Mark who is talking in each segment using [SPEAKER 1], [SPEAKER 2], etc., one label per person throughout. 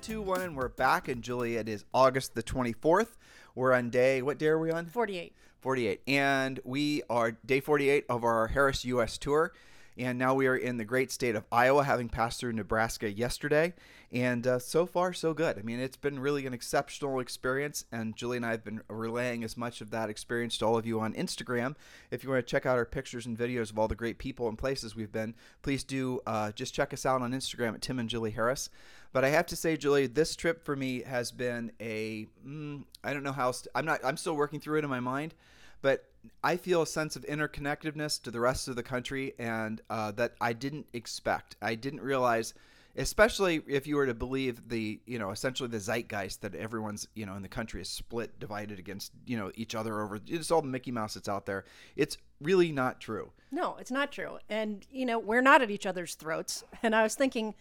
[SPEAKER 1] Two, one, and we're back. And Julie, it is August the 24th. We're on day, what day are we on?
[SPEAKER 2] 48.
[SPEAKER 1] 48. And we are day 48 of our Harris US tour. And now we are in the great state of Iowa, having passed through Nebraska yesterday. And uh, so far, so good. I mean, it's been really an exceptional experience. And Julie and I have been relaying as much of that experience to all of you on Instagram. If you want to check out our pictures and videos of all the great people and places we've been, please do uh, just check us out on Instagram at Tim and Julie Harris. But I have to say, Julie, this trip for me has been a mm, I don't know how st- I'm not I'm still working through it in my mind, but I feel a sense of interconnectedness to the rest of the country, and uh, that I didn't expect. I didn't realize, especially if you were to believe the you know essentially the zeitgeist that everyone's you know in the country is split, divided against you know each other over it's all the Mickey Mouse that's out there. It's really not true.
[SPEAKER 2] No, it's not true. And, you know, we're not at each other's throats. And I was thinking,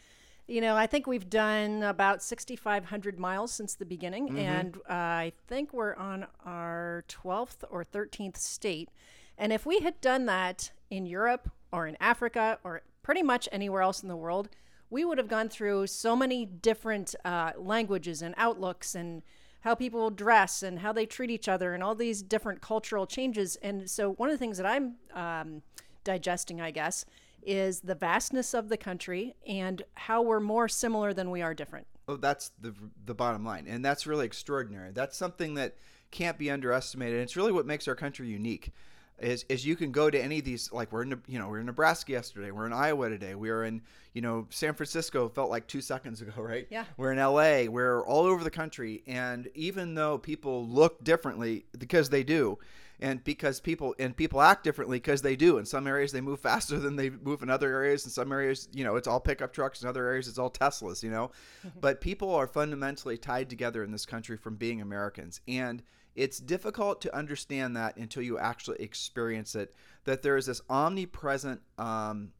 [SPEAKER 2] you know, I think we've done about 6,500 miles since the beginning. And uh, I think we're on our 12th or 13th state. And if we had done that in Europe or in Africa or pretty much anywhere else in the world, we would have gone through so many different uh, languages and outlooks and how people dress and how they treat each other and all these different cultural changes. And so, one of the things that I'm um, digesting, I guess, is the vastness of the country and how we're more similar than we are different.
[SPEAKER 1] Oh, that's the the bottom line, and that's really extraordinary. That's something that can't be underestimated. It's really what makes our country unique. Is, is you can go to any of these like we're in you know we're in Nebraska yesterday we're in Iowa today we are in you know San Francisco felt like two seconds ago right
[SPEAKER 2] Yeah.
[SPEAKER 1] we're in LA we're all over the country and even though people look differently because they do and because people and people act differently because they do. In some areas they move faster than they move in other areas. In some areas you know it's all pickup trucks. In other areas it's all teslas you know? But people are fundamentally tied together in this country from being americans. And it's difficult to understand that until you actually experience it that there is this omnipresent um,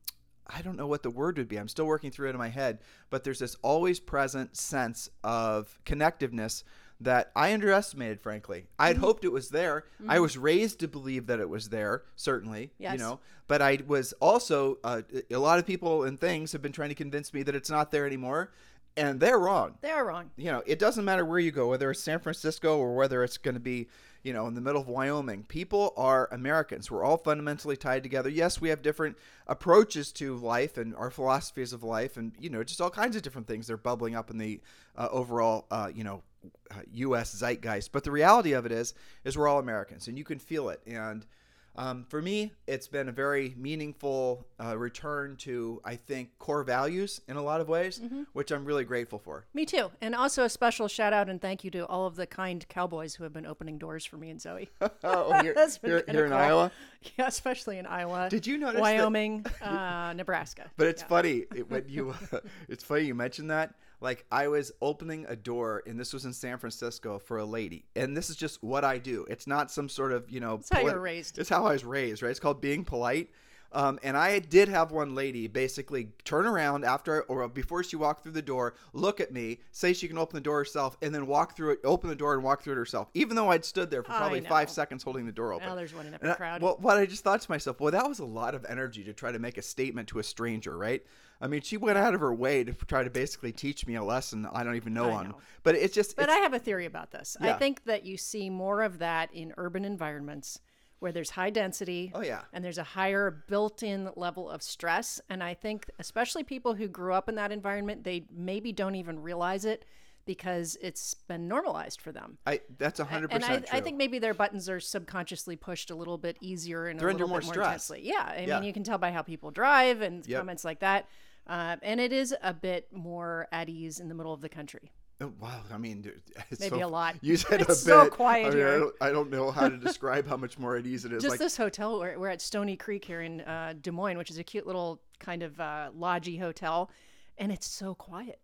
[SPEAKER 1] I don't know what the word would be. I'm still working through it in my head, but there's this always present sense of connectiveness that I underestimated, frankly. I had hoped it was there. I was raised to believe that it was there, certainly,
[SPEAKER 2] Yes.
[SPEAKER 1] you know, but I was also, uh, a lot of people and things have been trying to convince me that it's not there anymore, and they're wrong
[SPEAKER 2] They are wrong.
[SPEAKER 1] you know, it doesn't matter where you go, whether it's San Francisco or whether it's going to be, you know, in the middle of Wyoming. People are Americans. We're all fundamentally tied together. Yes, we have different approaches to life and our philosophies of life, and you know, just all kinds of different things. They're bubbling up in the uh, overall, uh, you know, U.S. zeitgeist. But the reality of it is, is we're all Americans, and you can feel it. And um, for me, it's been a very meaningful uh, return to, I think, core values in a lot of ways, which I'm really grateful for.
[SPEAKER 2] Me too. And also a special shout out and thank you to all of the kind cowboys who have been opening doors for me and Zoe.
[SPEAKER 1] Oh,
[SPEAKER 2] been
[SPEAKER 1] here,
[SPEAKER 2] kinda
[SPEAKER 1] in. Iowa.
[SPEAKER 2] yeah, especially in Iowa.
[SPEAKER 1] Did you notice that-
[SPEAKER 2] Wyoming, uh, Nebraska.
[SPEAKER 1] But it's funny it, when you. it's funny you mentioned that. Like I was opening a door, and this was in San Francisco for a lady, and this is just what I do. It's not some sort of you know. It's
[SPEAKER 2] how you were raised.
[SPEAKER 1] It's how I was raised, right? It's called being polite. Um, and I did have one lady basically turn around after or before she walked through the door, look at me, say she can open the door herself, and then walk through it, open the door and walk through it herself. Even though I'd stood there for probably five seconds holding the door open.
[SPEAKER 2] Now there's one in every
[SPEAKER 1] I-
[SPEAKER 2] crowd.
[SPEAKER 1] well, what I just thought to myself, well, that was a lot of energy to try to make a statement to a stranger, right? I mean, she went out of her way to try to basically teach me a lesson I don't even know
[SPEAKER 2] I
[SPEAKER 1] on. But it's just,
[SPEAKER 2] But
[SPEAKER 1] it's,
[SPEAKER 2] I have a theory about this.
[SPEAKER 1] Yeah.
[SPEAKER 2] I think that you see more of that in urban environments where there's high density.
[SPEAKER 1] Oh, yeah.
[SPEAKER 2] And there's a higher built-in level of stress. And I think especially people who grew up in that environment, they maybe don't even realize it because it's been normalized for them.
[SPEAKER 1] I, that's hundred
[SPEAKER 2] And I,
[SPEAKER 1] percent true.
[SPEAKER 2] I think maybe their buttons are subconsciously pushed a little bit easier and
[SPEAKER 1] They're
[SPEAKER 2] a little
[SPEAKER 1] more
[SPEAKER 2] bit more
[SPEAKER 1] stress.
[SPEAKER 2] intensely. Yeah, I
[SPEAKER 1] Yeah.
[SPEAKER 2] mean, you can tell by how people drive and
[SPEAKER 1] Yep.
[SPEAKER 2] comments like that. Uh, and it is a bit more at ease in the middle of the country.
[SPEAKER 1] Oh, wow, I mean, it's
[SPEAKER 2] Maybe
[SPEAKER 1] so-
[SPEAKER 2] a lot.
[SPEAKER 1] You said
[SPEAKER 2] It's
[SPEAKER 1] a
[SPEAKER 2] so
[SPEAKER 1] bit.
[SPEAKER 2] quiet
[SPEAKER 1] I, mean,
[SPEAKER 2] here.
[SPEAKER 1] I, don't, I don't know how to describe how much more at ease it is.
[SPEAKER 2] Just
[SPEAKER 1] like,
[SPEAKER 2] this hotel, we're, we're at Stony Creek here in uh, Des Moines, which is a cute little kind of uh, lodgy hotel. and it's so quiet.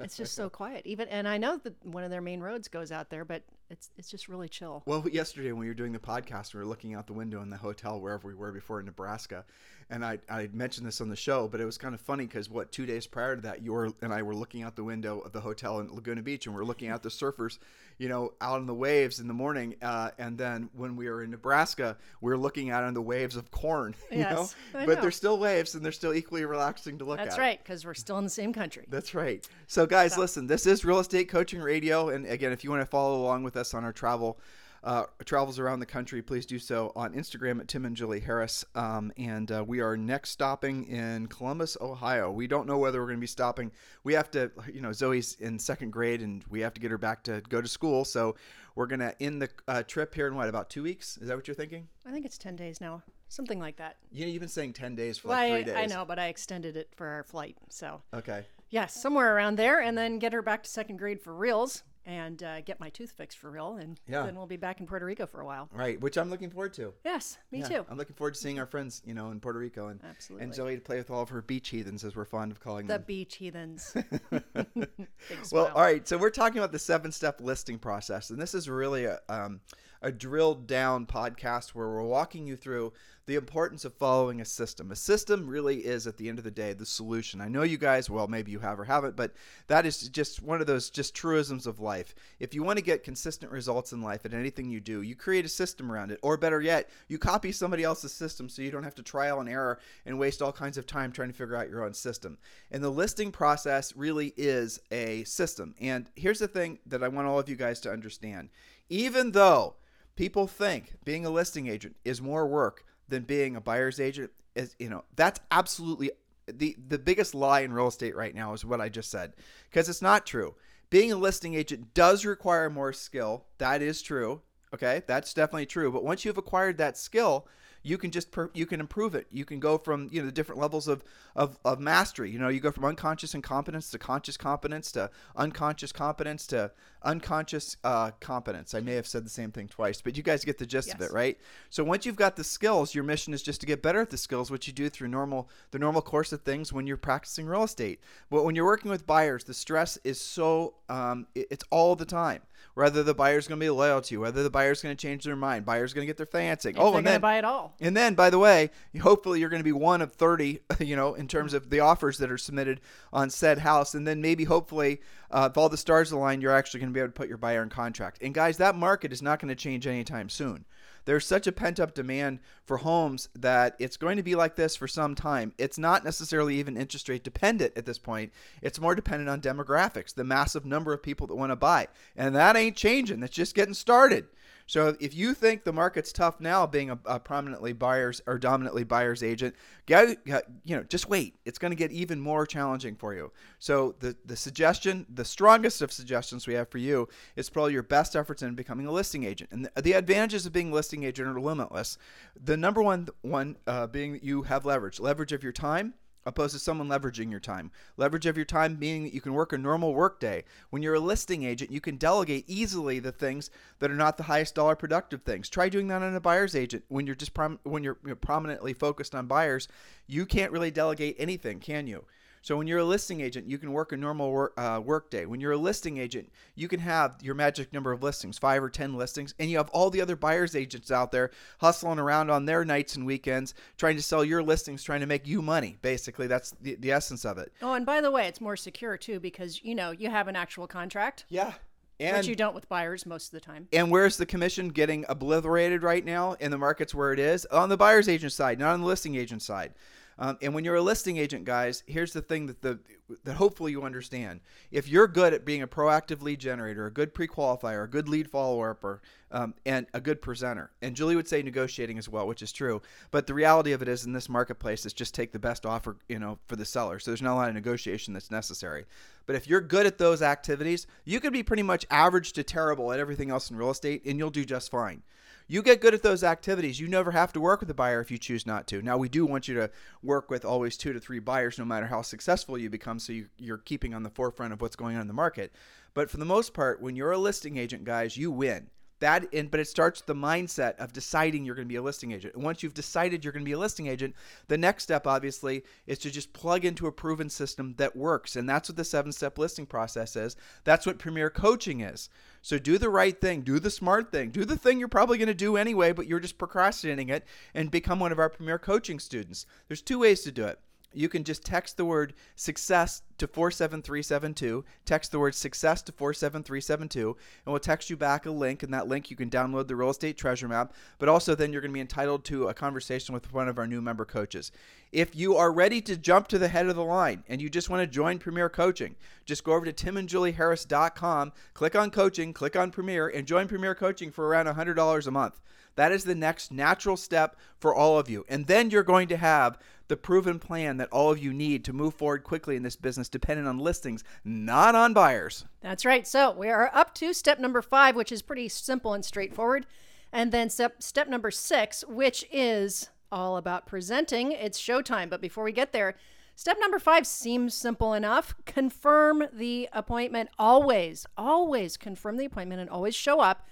[SPEAKER 2] It's just so quiet. Even and I know that one of their main roads goes out there, but it's it's just really chill.
[SPEAKER 1] Well, yesterday when we were doing the podcast, we were looking out the window in the hotel wherever we were before in Nebraska, and I I mentioned this on the show, but it was kind of funny because what two days prior to that, you were and I were looking out the window of the hotel in Laguna Beach, and we are looking at the surfers, you know, out on the waves in the morning, uh, and then when we were in Nebraska, we were looking out on the waves of corn, you
[SPEAKER 2] Yes,
[SPEAKER 1] know, but they're still waves and they're still equally relaxing to look
[SPEAKER 2] That's
[SPEAKER 1] at.
[SPEAKER 2] That's right, because we're still in the same country.
[SPEAKER 1] That's right. So, guys, listen. This is Real Estate Coaching Radio, and again, if you want to follow along with us on our travel uh, travels around the country, please do so on Instagram at Tim and Julie Harris. Um, and uh, we are next stopping in Columbus, Ohio. We don't know whether we're going to be stopping. We have to, you know, Zoe's in second grade, and we have to get her back to go to school. So we're going to end the uh, trip here in what about two weeks? Is that what you're thinking?
[SPEAKER 2] I think it's ten days now, something like that.
[SPEAKER 1] You know, you've been saying ten days for
[SPEAKER 2] Well,
[SPEAKER 1] like
[SPEAKER 2] I,
[SPEAKER 1] three days.
[SPEAKER 2] I know, but I extended it for our flight. So
[SPEAKER 1] Okay.
[SPEAKER 2] yes, somewhere around there, and then get her back to second grade for reals, and uh, get my tooth fixed for real, and
[SPEAKER 1] Yeah.
[SPEAKER 2] then we'll be back in Puerto Rico for a while.
[SPEAKER 1] Right, which I'm looking forward to.
[SPEAKER 2] Yes, me
[SPEAKER 1] Yeah,
[SPEAKER 2] too.
[SPEAKER 1] I'm looking forward to seeing our friends, you know, in Puerto Rico and
[SPEAKER 2] Absolutely.
[SPEAKER 1] and Zoe to play with all of her beach heathens, as we're fond of calling
[SPEAKER 2] The
[SPEAKER 1] them.
[SPEAKER 2] The beach heathens.
[SPEAKER 1] Well, all right. So we're talking about the seven-step listing process, and this is really a um, a drilled down podcast where we're walking you through the importance of following a system. A system really is, at the end of the day, the solution. I know you guys, well, maybe you have or haven't, but that is just one of those just truisms of life. If you want to get consistent results in life at anything you do, you create a system around it, or better yet, you copy somebody else's system so you don't have to trial and error and waste all kinds of time trying to figure out your own system. And the listing process really is a system. And here's the thing that I want all of you guys to understand. Even though people think being a listing agent is more work than being a buyer's agent, is you know, that's absolutely the the biggest lie in real estate right now is what I just said because it's not true. Being a listing agent does require more skill. That is true. Okay, that's definitely true. But once you've acquired that skill, you can just per, you can improve it. You can go from you know the different levels of, of of mastery. You know, you go from unconscious incompetence to conscious competence to unconscious competence to unconscious uh, competence. I may have said the same thing twice, but you guys get the gist of it, right? So once you've got the skills, your mission is just to get better at the skills, which you do through normal the normal course of things when you're practicing real estate. But when you're working with buyers, the stress is so um, it- it's all the time. Whether the buyer's going to be loyal to you, whether the buyer's going to change their mind, buyer's going to get their financing.
[SPEAKER 2] If
[SPEAKER 1] oh, and then
[SPEAKER 2] buy it all.
[SPEAKER 1] And then, by the way, hopefully you're going to be one of 30, you know, in terms of the offers that are submitted on said house. And then maybe, hopefully, uh, if all the stars align, you're actually going to be able to put your buyer in contract. And guys, that market is not going to change anytime soon. There's such a pent up demand for homes that it's going to be like this for some time. It's not necessarily even interest rate dependent at this point. It's more dependent on demographics, the massive number of people that want to buy. And that ain't changing. That's just getting started. So if you think the market's tough now, being a, a prominently buyers or dominantly buyers agent, get, you know, just wait. It's going to get even more challenging for you. So the the suggestion, the strongest of suggestions we have for you is probably your best efforts in becoming a listing agent. And the, the advantages of being a listing agent are limitless. The number one one uh, being that you have leverage, leverage of your time opposed to someone leveraging your time. Leverage of your time meaning that you can work a normal work day. When you're a listing agent, you can delegate easily the things that are not the highest dollar productive things. Try doing that on a buyer's agent. When you're just prom- when you're, you're prominently focused on buyers, you can't really delegate anything, can you? So when you're a listing agent, you can work a normal work, uh, work day. When you're a listing agent, you can have your magic number of listings, five or ten listings, and you have all the other buyers agents out there hustling around on their nights and weekends, trying to sell your listings, trying to make you money. Basically, that's the, the essence of it.
[SPEAKER 2] Oh, and by the way, it's more secure too because you know you have an actual contract,
[SPEAKER 1] Yeah. And
[SPEAKER 2] which you don't with buyers most of the time.
[SPEAKER 1] And where's the commission getting obliterated right now in the markets where it is? On the buyer's agent side, not on the listing agent side. Um, and when you're a listing agent, guys, here's the thing that the that hopefully you understand. If you're good at being a proactive lead generator, a good pre-qualifier, a good lead follower upper, um, and a good presenter, and Julie would say negotiating as well, which is true. But the reality of it is, in this marketplace, is just take the best offer, you know, for the seller. So there's not a lot of negotiation that's necessary. But if you're good at those activities, you can be pretty much average to terrible at everything else in real estate, and you'll do just fine. You get good at those activities. You never have to work with a buyer if you choose not to. Now, we do want you to work with always two to three buyers, no matter how successful you become, so you, you're keeping on the forefront of what's going on in the market. But for the most part, when you're a listing agent, guys, you win. That but it starts the mindset of deciding you're going to be a listing agent. And once you've decided you're going to be a listing agent the next step obviously is to just plug into a proven system that works. And that's what the seven step listing process is. That's what premier coaching is. So do the right thing do the smart thing do the thing you're probably going to do anyway but you're just procrastinating it and become one of our premier coaching students. There's two ways to do it you can just text the word success to 47372. Text the word success to 47372, and we'll text you back a link. And that link, you can download the real estate treasure map. But also, then you're going to be entitled to a conversation with one of our new member coaches. If you are ready to jump to the head of the line and you just want to join Premier Coaching, just go over to timandjulieharris.com, click on coaching, click on Premier, and join Premier Coaching for around $100 a month. That is the next natural step for all of you. And then you're going to have the proven plan that all of you need to move forward quickly in this business, dependent on listings, not on buyers.
[SPEAKER 2] That's right. So we are up to step number five, which is pretty simple and straightforward. And then step, step number six, which is all about presenting. It's showtime. But before we get there, step number five seems simple enough. Confirm the appointment always, always confirm the appointment and always show up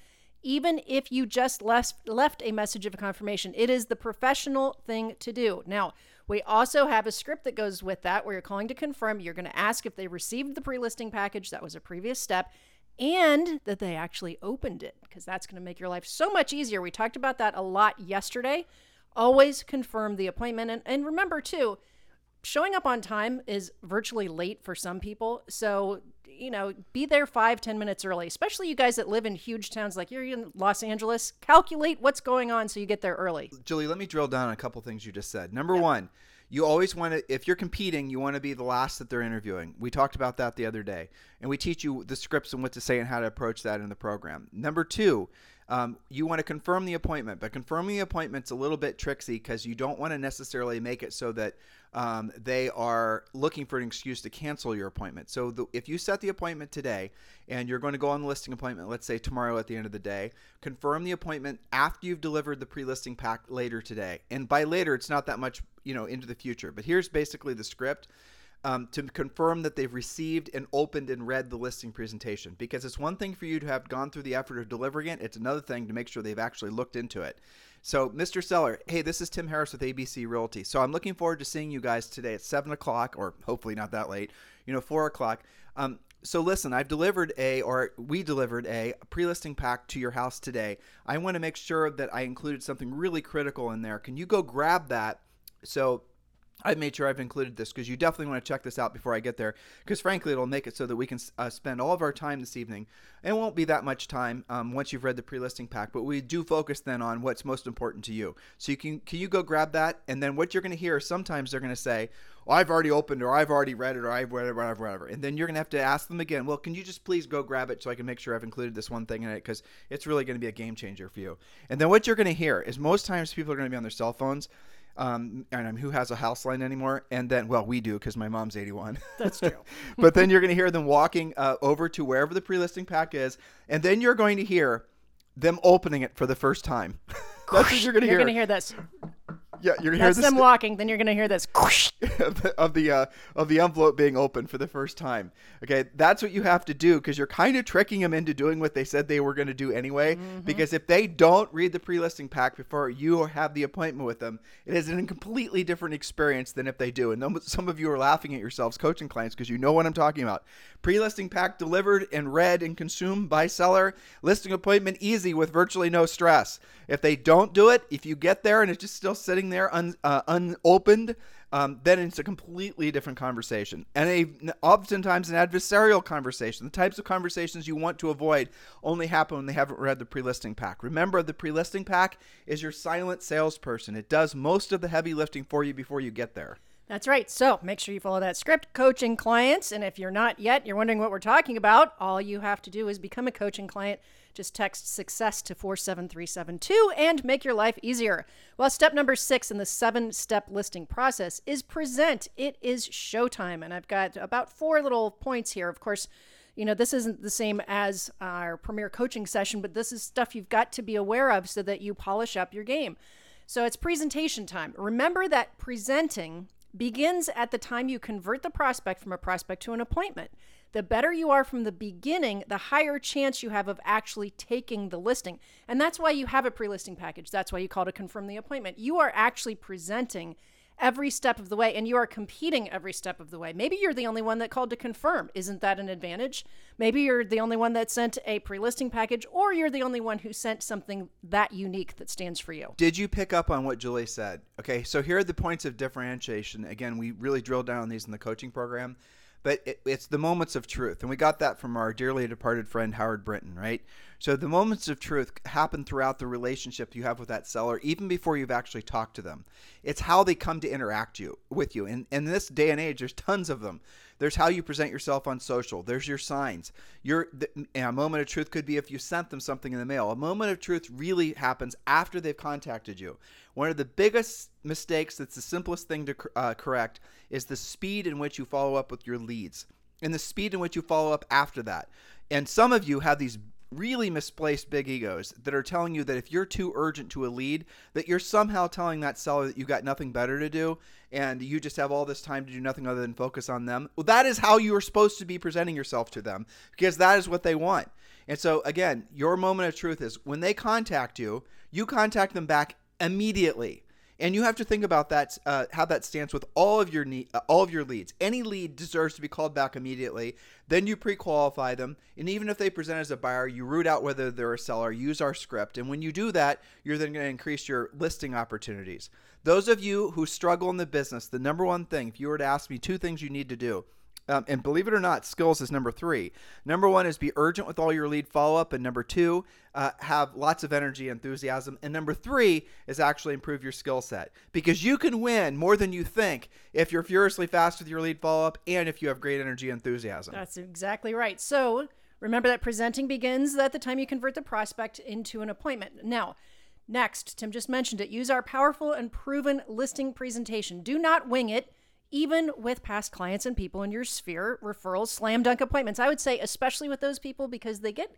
[SPEAKER 2] even if you just left, left a message of confirmation. It is the professional thing to do. Now, we also have a script that goes with that where you're calling to confirm. You're going to ask if they received the pre listing package. That was a previous step. And that they actually opened it because that's going to make your life so much easier. We talked about that a lot yesterday. Always confirm the appointment. And, and remember, too, showing up on time is virtually late for some people. So, you know, be there five, ten minutes early, especially you guys that live in huge towns like you're in Los Angeles. Calculate what's going on so you get there early.
[SPEAKER 1] Julie, let me drill down on a couple things you just said. Number one, you always want to, if you're competing, you want to be the last that they're interviewing. We talked about that the other day. And we teach you the scripts and what to say and how to approach that in the program. Number two, um, you want to confirm the appointment, but confirming the appointment's a little bit tricksy because you don't want to necessarily make it so that um, they are looking for an excuse to cancel your appointment. So the, if you set the appointment today and you're going to go on the listing appointment, let's say tomorrow at the end of the day, confirm the appointment after you've delivered the pre-listing pack later today. And by later, it's not that much, you know, into the future. But here's basically the script um, to confirm that they've received and opened and read the listing presentation. Because it's one thing for you to have gone through the effort of delivering it, it's another thing to make sure they've actually looked into it. So, Mr. Seller, hey, this is Tim Harris with ABC Realty. So, I'm looking forward to seeing you guys today at 7 o'clock, or hopefully not that late, you know, 4 o'clock. Um, so listen, I've delivered a, or we delivered a pre-listing pack to your house today. I want to make sure that I included something really critical in there. Can you go grab that? So I've made sure I've included this because you definitely want to check this out before I get there. Because frankly, it'll make it so that we can uh, spend all of our time this evening. It won't be that much time um, once you've read the pre-listing pack, but we do focus then on what's most important to you. So you can can you go grab that, and then what you're going to hear sometimes they're going to say, well, I've already opened or I've already read it or I've it, whatever, whatever. And then you're going to have to ask them again, well, can you just please go grab it so I can make sure I've included this one thing in it because it's really going to be a game changer for you. And then what you're going to hear is most times people are going to be on their cell phones um, and who has a house line anymore? And then, well, we do because my mom's 81.
[SPEAKER 2] That's true.
[SPEAKER 1] but then you're going to hear them walking uh, over to wherever the pre-listing pack is, and then you're going to hear them opening it for the first time. That's what you're going to hear.
[SPEAKER 2] You're going to hear this.
[SPEAKER 1] Yeah, you're gonna
[SPEAKER 2] That's
[SPEAKER 1] this
[SPEAKER 2] them walking. Then you're going to hear this.
[SPEAKER 1] of the of the, uh, of the envelope being opened for the first time. Okay, that's what you have to do because you're kind of tricking them into doing what they said they were going to do anyway.
[SPEAKER 2] Mm-hmm.
[SPEAKER 1] Because if they don't read the pre-listing pack before you have the appointment with them, it is a completely different experience than if they do. And some of you are laughing at yourselves, coaching clients, because you know what I'm talking about. Pre-listing pack delivered and read and consumed by seller. Listing appointment easy with virtually no stress. If they don't do it, if you get there and it's just still sitting there un, uh, unopened, um, then it's a completely different conversation. And a, oftentimes an adversarial conversation. The types of conversations you want to avoid only happen when they haven't read the pre listing pack. Remember, the pre listing pack is your silent salesperson, it does most of the heavy lifting for you before you get there.
[SPEAKER 2] That's right. So make sure you follow that script, coaching clients. And if you're not yet, you're wondering what we're talking about, all you have to do is become a coaching client. Just text success to 47372 and make your life easier. Well, step number six in the seven step listing process is present. It is showtime. And I've got about four little points here. Of course, you know, this isn't the same as our premier coaching session, but this is stuff you've got to be aware of so that you polish up your game. So it's presentation time. Remember that presenting begins at the time you convert the prospect from a prospect to an appointment. The better you are from the beginning, the higher chance you have of actually taking the listing. And that's why you have a pre listing package. That's why you call to confirm the appointment. You are actually presenting every step of the way and you are competing every step of the way. Maybe you're the only one that called to confirm. Isn't that an advantage? Maybe you're the only one that sent a pre listing package, or you're the only one who sent something that unique that stands for you.
[SPEAKER 1] Did you pick up on what Julie said? Okay, so here are the points of differentiation. Again, we really drilled down on these in the coaching program but it, it's the moments of truth. And we got that from our dearly departed friend Howard Brinton, right? So the moments of truth happen throughout the relationship you have with that seller, even before you've actually talked to them. It's how they come to interact you with you. And in this day and age, there's tons of them. There's how you present yourself on social. There's your signs. Your a moment of truth could be if you sent them something in the mail. A moment of truth really happens after they've contacted you. One of the biggest mistakes that's the simplest thing to uh, correct is the speed in which you follow up with your leads and the speed in which you follow up after that. And some of you have these really misplaced big egos that are telling you that if you're too urgent to a lead, that you're somehow telling that seller that you got nothing better to do and you just have all this time to do nothing other than focus on them. Well, that is how you are supposed to be presenting yourself to them because that is what they want. And so, again, your moment of truth is when they contact you, you contact them back immediately. And you have to think about that, uh, how that stands with all of your need, uh, all of your leads. Any lead deserves to be called back immediately. Then you pre-qualify them, and even if they present as a buyer, you root out whether they're a seller. Use our script, and when you do that, you're then going to increase your listing opportunities. Those of you who struggle in the business, the number one thing, if you were to ask me two things you need to do, um, and believe it or not, skills is number three. Number one is be urgent with all your lead follow up. And number two, uh, have lots of energy, enthusiasm. And number three is actually improve your skill set because you can win more than you think if you're furiously fast with your lead follow up and if you have great energy enthusiasm.
[SPEAKER 2] That's exactly right. So remember that presenting begins at the time you convert the prospect into an appointment. Now, next, Tim just mentioned it. Use our powerful and proven listing presentation. Do not wing it even with past clients and people in your sphere, referrals, slam dunk appointments. I would say, especially with those people, because they get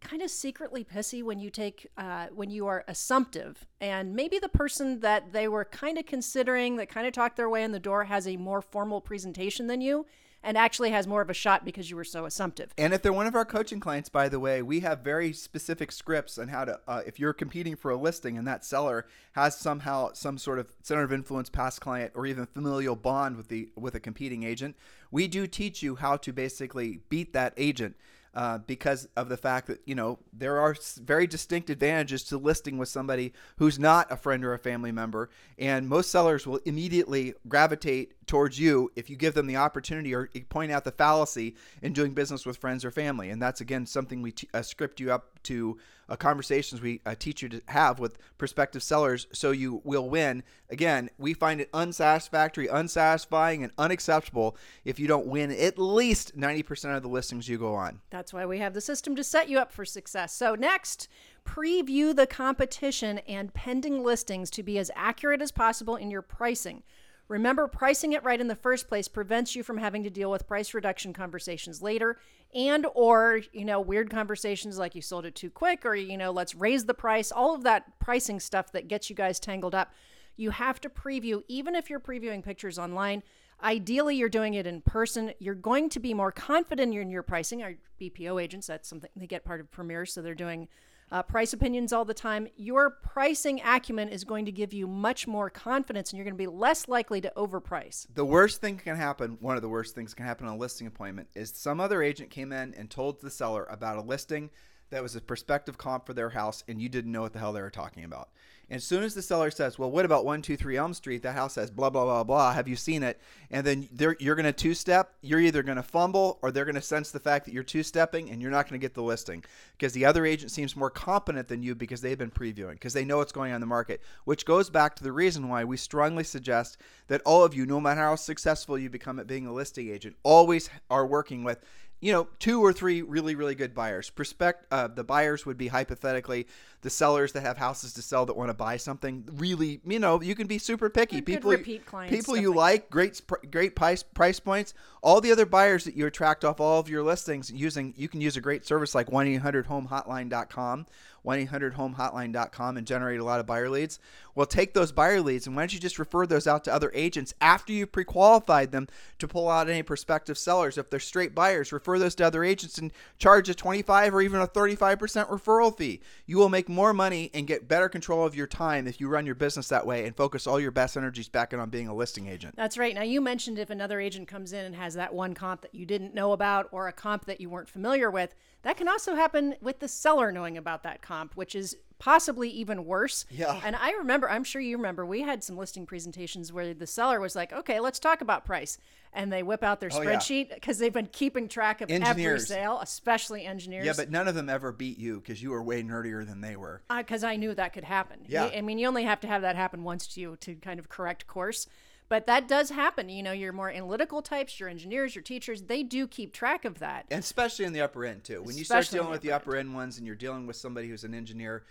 [SPEAKER 2] kind of secretly pissy when you take uh, when you are assumptive and maybe the person that they were kind of considering that kind of talked their way in the door has a more formal presentation than you and actually has more of a shot because you were so assumptive.
[SPEAKER 1] And if they're one of our coaching clients, by the way, we have very specific scripts on how to, uh, if you're competing for a listing and that seller has somehow some sort of center of influence past client or even familial bond with the with a competing agent, we do teach you how to basically beat that agent uh, because of the fact that you know there are very distinct advantages to listing with somebody who's not a friend or a family member, and most sellers will immediately gravitate towards you if you give them the opportunity or point out the fallacy in doing business with friends or family. And that's again something we t- uh, script you up to uh, conversations we uh, teach you to have with prospective sellers so you will win. Again, we find it unsatisfactory, unsatisfying, and unacceptable if you don't win at least 90% of the listings you go on.
[SPEAKER 2] That's why we have the system to set you up for success. So, next, preview the competition and pending listings to be as accurate as possible in your pricing. Remember, pricing it right in the first place prevents you from having to deal with price reduction conversations later and or, you know, weird conversations like you sold it too quick or you know, let's raise the price, all of that pricing stuff that gets you guys tangled up. You have to preview even if you're previewing pictures online. Ideally, you're doing it in person. You're going to be more confident in your pricing. Our BPO agents, that's something they get part of Premier, so they're doing uh, price opinions all the time, your pricing acumen is going to give you much more confidence and you're going to be less likely to overprice.
[SPEAKER 1] The worst thing can happen, one of the worst things can happen on a listing appointment, is some other agent came in and told the seller about a listing that was a prospective comp for their house and you didn't know what the hell they were talking about. And as soon as the seller says, "Well, what about 123 Elm Street? That house says blah blah blah blah. Have you seen it?" And then you're going to two-step. You're either going to fumble or they're going to sense the fact that you're two-stepping, and you're not going to get the listing because the other agent seems more competent than you because they've been previewing because they know what's going on in the market. Which goes back to the reason why we strongly suggest that all of you, no matter how successful you become at being a listing agent, always are working with you know, two or three really, really good buyers. Prospect uh, the buyers would be hypothetically the sellers that have houses to sell that want to buy something. Really, you know, you can be super picky.
[SPEAKER 2] people, repeat clients,
[SPEAKER 1] people you
[SPEAKER 2] like,
[SPEAKER 1] like, great, great price price points. All the other buyers that you attract off all of your listings using, you can use a great service like one 800 homehotline.com 1-800-HOME-HOTLINE.com and generate a lot of buyer leads. Well, take those buyer leads and why don't you just refer those out to other agents after you pre-qualified them to pull out any prospective sellers. If they're straight buyers, refer those to other agents and charge a 25 or even a 35% referral fee. You will make more money and get better control of your time if you run your business that way and focus all your best energies back in on being a listing agent.
[SPEAKER 2] That's right. Now, you mentioned if another agent comes in and has that one comp that you didn't know about or a comp that you weren't familiar with, that can also happen with the seller knowing about that comp, which is possibly even worse.
[SPEAKER 1] Yeah.
[SPEAKER 2] And I remember, I'm sure you remember, we had some listing presentations where the seller was like, okay, let's talk about price. And they whip out their
[SPEAKER 1] Oh, yeah.
[SPEAKER 2] spreadsheet because they've been keeping track of every
[SPEAKER 1] Engineers.
[SPEAKER 2] sale, especially engineers.
[SPEAKER 1] Yeah, but none of them ever beat you because you were way nerdier than they were.
[SPEAKER 2] Uh, because I knew that could happen.
[SPEAKER 1] Yeah.
[SPEAKER 2] I mean, you only have to have that happen once to you to kind of correct course. But that does happen. You know, your more analytical types, your engineers, your teachers, they do keep track of that.
[SPEAKER 1] And especially in the upper end too. When you start dealing
[SPEAKER 2] the
[SPEAKER 1] with the
[SPEAKER 2] upper
[SPEAKER 1] upper end ones and you're dealing with somebody who's an engineer,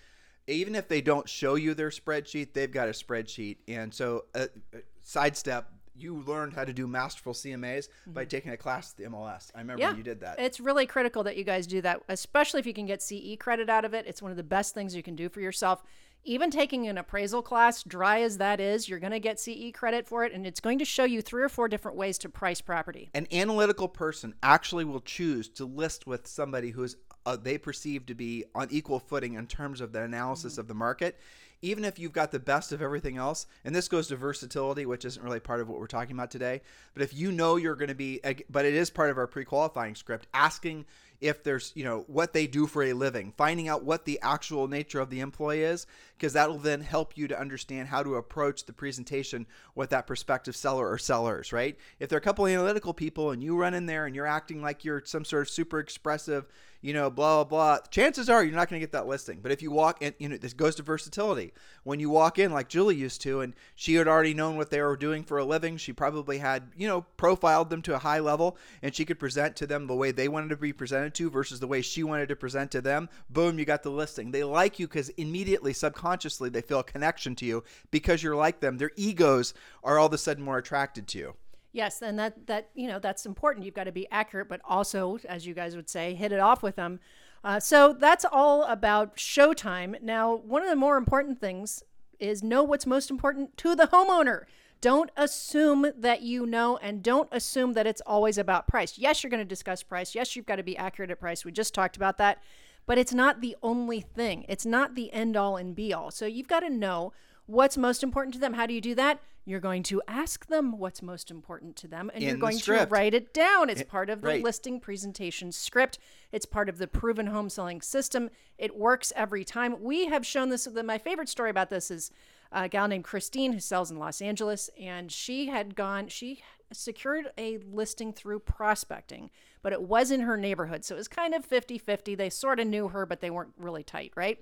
[SPEAKER 1] even if they don't show you their spreadsheet, they've got a spreadsheet. And so, uh, uh, sidestep, you learned how to do masterful CMAs by taking a class at the MLS. I remember
[SPEAKER 2] Mm-hmm. Yeah,
[SPEAKER 1] you did that.
[SPEAKER 2] It's really critical that you guys do that, especially if you can get CE credit out of it. It's one of the best things you can do for yourself. Even taking an appraisal class, dry as that is, you're going to get CE credit for it, and it's going to show you three or four different ways to price property.
[SPEAKER 1] An analytical person actually will choose to list with somebody who's uh, they perceive to be on equal footing in terms of the analysis of the market. Even if you've got the best of everything else, and this goes to versatility, which isn't really part of what we're talking about today. But if you know you're going to be, but it is part of our pre-qualifying script, asking if there's, you know, what they do for a living, finding out what the actual nature of the employee is, because that'll then help you to understand how to approach the presentation with that prospective seller or sellers, right? If they're a couple analytical people and you run in there and you're acting like you're some sort of super expressive, you know, blah, blah, blah, chances are you're not going to get that listing. But if you walk in, you know, this goes to versatility. When you walk in like Julie used to, and she had already known what they were doing for a living, she probably had, you know, profiled them to a high level and she could present to them the way they wanted to be presented to versus the way she wanted to present to them. Boom, you got the listing. They like you because immediately, subconsciously, they feel a connection to you because you're like them. Their egos are all of a sudden more attracted to you.
[SPEAKER 2] Yes, and that that you know that's important. You've got to be accurate, but also, as you guys would say, hit it off with them. Uh, so that's all about showtime. Now, one of the more important things is know what's most important to the homeowner. Don't assume that you know, and don't assume that it's always about price. Yes, you're going to discuss price. Yes, you've got to be accurate at price. We just talked about that, but it's not the only thing. It's not the end all and be all. So you've got to know what's most important to them. How do you do that? You're going to ask them what's most important to them, and
[SPEAKER 1] In
[SPEAKER 2] you're going to write it down. It's part of the
[SPEAKER 1] right.
[SPEAKER 2] listing presentation script. It's part of the proven home selling system. It works every time. We have shown this. My favorite story about this is a gal named Christine who sells in Los Angeles, and she had gone. She secured a listing through prospecting, but it was in her neighborhood, so it was kind of 50-50. They sort of knew her, but they weren't really tight, right?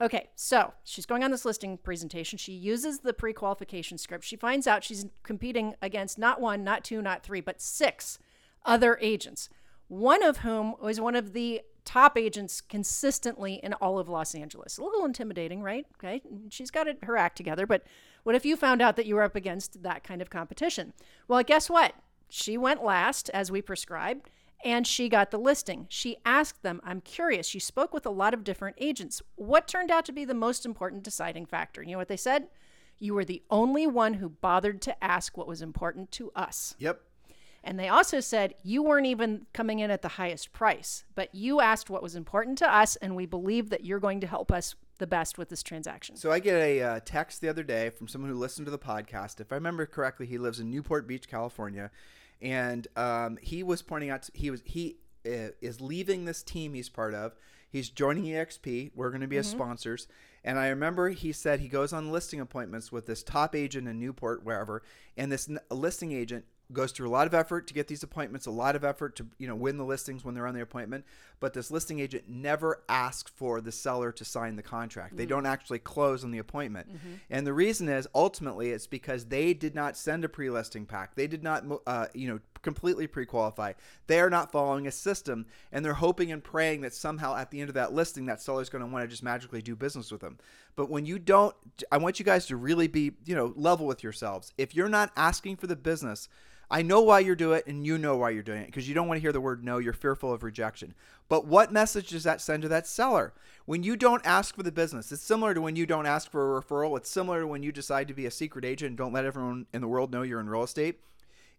[SPEAKER 2] Okay, so she's going on this listing presentation. She uses the pre qualification script. She finds out she's competing against not one, not two, not three, but six other agents, one of whom was one of the top agents consistently in all of Los Angeles. A little intimidating, right? Okay, she's got her act together, but what if you found out that you were up against that kind of competition? Well, guess what? She went last, as we prescribed, and she got the listing. She asked them, I'm curious, She spoke with a lot of different agents. What turned out to be the most important deciding factor? You know what they said? You were the only one who bothered to ask what was important to us.
[SPEAKER 1] Yep.
[SPEAKER 2] And they also said you weren't even coming in at the highest price, but you asked what was important to us, and we believe that you're going to help us the best with this transaction.
[SPEAKER 1] So I get a uh, text the other day from someone who listened to the podcast. If I remember correctly, he lives in Newport Beach, California, and um, he was pointing out he was he uh, is leaving this team he's part of. He's joining EXP. We're going to be as sponsors. And I remember he said he goes on listing appointments with this top agent in Newport, wherever, and this n- listing agent goes through a lot of effort to get these appointments, a lot of effort to you know win the listings when they're on the appointment. But this listing agent never asks for the seller to sign the contract. They don't actually close on the appointment, and the reason is ultimately it's because they did not send a pre-listing pack. They did not uh, you know completely pre-qualify. They are not following a system, and they're hoping and praying that somehow at the end of that listing, that seller is going to want to just magically do business with them. But when you don't, I want you guys to really be, you know, level with yourselves. If you're not asking for the business, I know why you're doing it, and you know why you're doing it because you don't want to hear the word no. You're fearful of rejection. But what message does that send to that seller? When you don't ask for the business, it's similar to when you don't ask for a referral. It's similar to when you decide to be a secret agent and don't let everyone in the world know you're in real estate.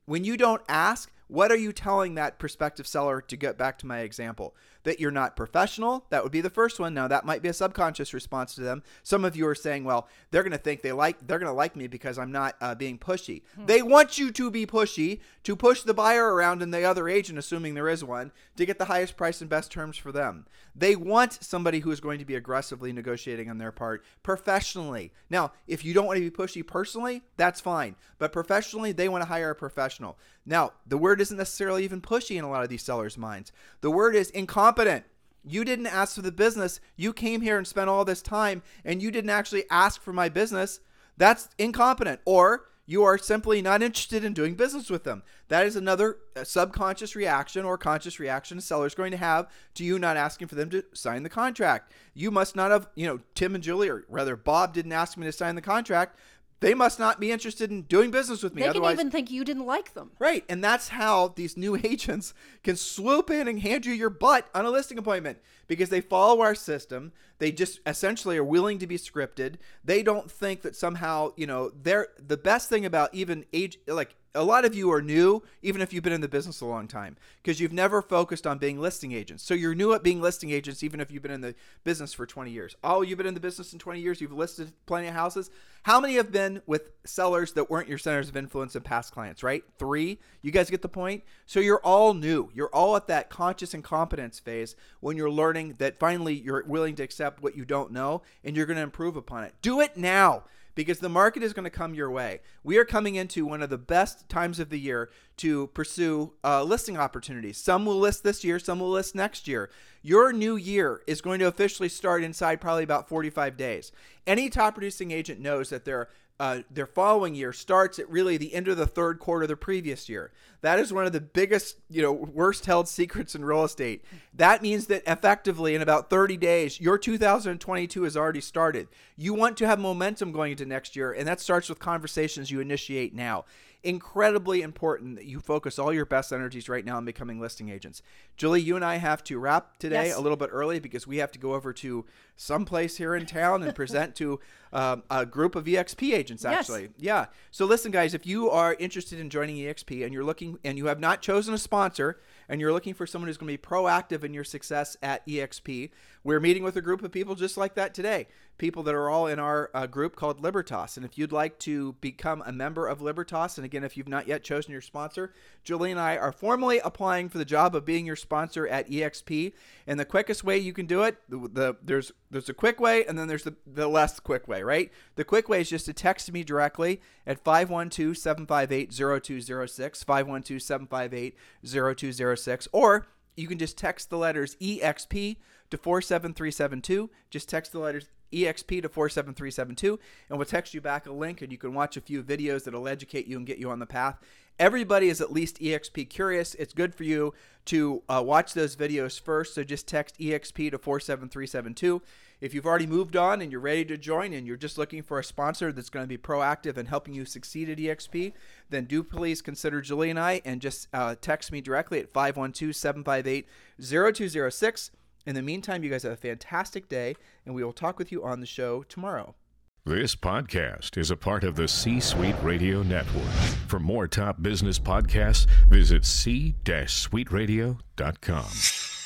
[SPEAKER 1] When you don't ask, what are you telling that prospective seller to get back to my example? That you're not professional? That would be the first one. Now that might be a subconscious response to them. Some of you are saying, well, they're going to think they like they're going to like me because I'm not uh, being pushy. Hmm. They want you to be pushy to push the buyer around and the other agent, assuming there is one, to get the highest price and best terms for them. They want somebody who is going to be aggressively negotiating on their part professionally. Now, if you don't want to be pushy personally, that's fine. But professionally, they want to hire a professional. Now, the word isn't necessarily even pushy in a lot of these sellers' minds. The word is incompetent. You didn't ask for the business. You came here and spent all this time and you didn't actually ask for my business. That's incompetent. Or you are simply not interested in doing business with them. That is another uh, subconscious reaction or conscious reaction a seller is going to have to you not asking for them to sign the contract. You must not have, you know, Tim and Julie, or rather Bob didn't ask me to sign the contract they must not be interested in doing business with me.
[SPEAKER 2] They
[SPEAKER 1] Otherwise,
[SPEAKER 2] can even think you didn't like them.
[SPEAKER 1] Right. And that's how these new agents can swoop in and hand you your butt on a listing appointment because they follow our system. They just essentially are willing to be scripted. They don't think that somehow, you know, they're the best thing about even age, like a lot of you are new, even if you've been in the business a long time, because you've never focused on being listing agents. So you're new at being listing agents, even if you've been in the business for 20 years. Oh, you've been in the business in 20 years, you've listed plenty of houses. How many have been with sellers that weren't your centers of influence and past clients, right? Three. You guys get the point? So you're all new. You're all at that conscious incompetence phase when you're learning that finally you're willing to accept what you don't know and you're going to improve upon it. Do it now because the market is going to come your way. We are coming into one of the best times of the year to pursue uh, listing opportunities. Some will list this year, some will list next year. Your new year is going to officially start inside probably about 45 days. Any top producing agent knows that they're uh, their following year starts at really the end of the third quarter of the previous year. That is one of the biggest, you know, worst held secrets in real estate. That means that effectively in about 30 days, your 2022 has already started. You want to have momentum going into next year, and that starts with conversations you initiate now incredibly important that you focus all your best energies right now on becoming listing agents. Julie, you and I have to wrap today yes. a little bit early because we have to go over to some place here in town and present to um, a group of EXP agents. Actually, yes. yeah. So listen, guys, if you are interested in joining EXP and you're looking and you have not chosen a sponsor and you're looking for someone who's going to be proactive in your success at EXP, we're meeting with a group of people just like that today. People that are all in our uh, group called Libertas. And if you'd like to become a member of Libertas, and again, if you've not yet chosen your sponsor, Julie and I are formally applying for the job of being your sponsor at EXP. And the quickest way you can do it, the, the there's there's a quick way, and then there's the, the less quick way, right? The quick way is just to text me directly at 512 758 0206, 512 758 0206, or you can just text the letters EXP to 47372. Just text the letters EXP to 47372, and we'll text you back a link, and you can watch a few videos that'll educate you and get you on the path. Everybody is at least EXP curious. It's good for you to uh, watch those videos first, so just text EXP to 47372. If you've already moved on and you're ready to join and you're just looking for a sponsor that's going to be proactive and helping you succeed at EXP, then do please consider Julie and I and just uh, text me directly at 512 758 0206. In the meantime, you guys have a fantastic day, and we will talk with you on the show tomorrow.
[SPEAKER 3] This podcast is a part of the C Suite Radio Network. For more top business podcasts, visit c-suiteradio.com.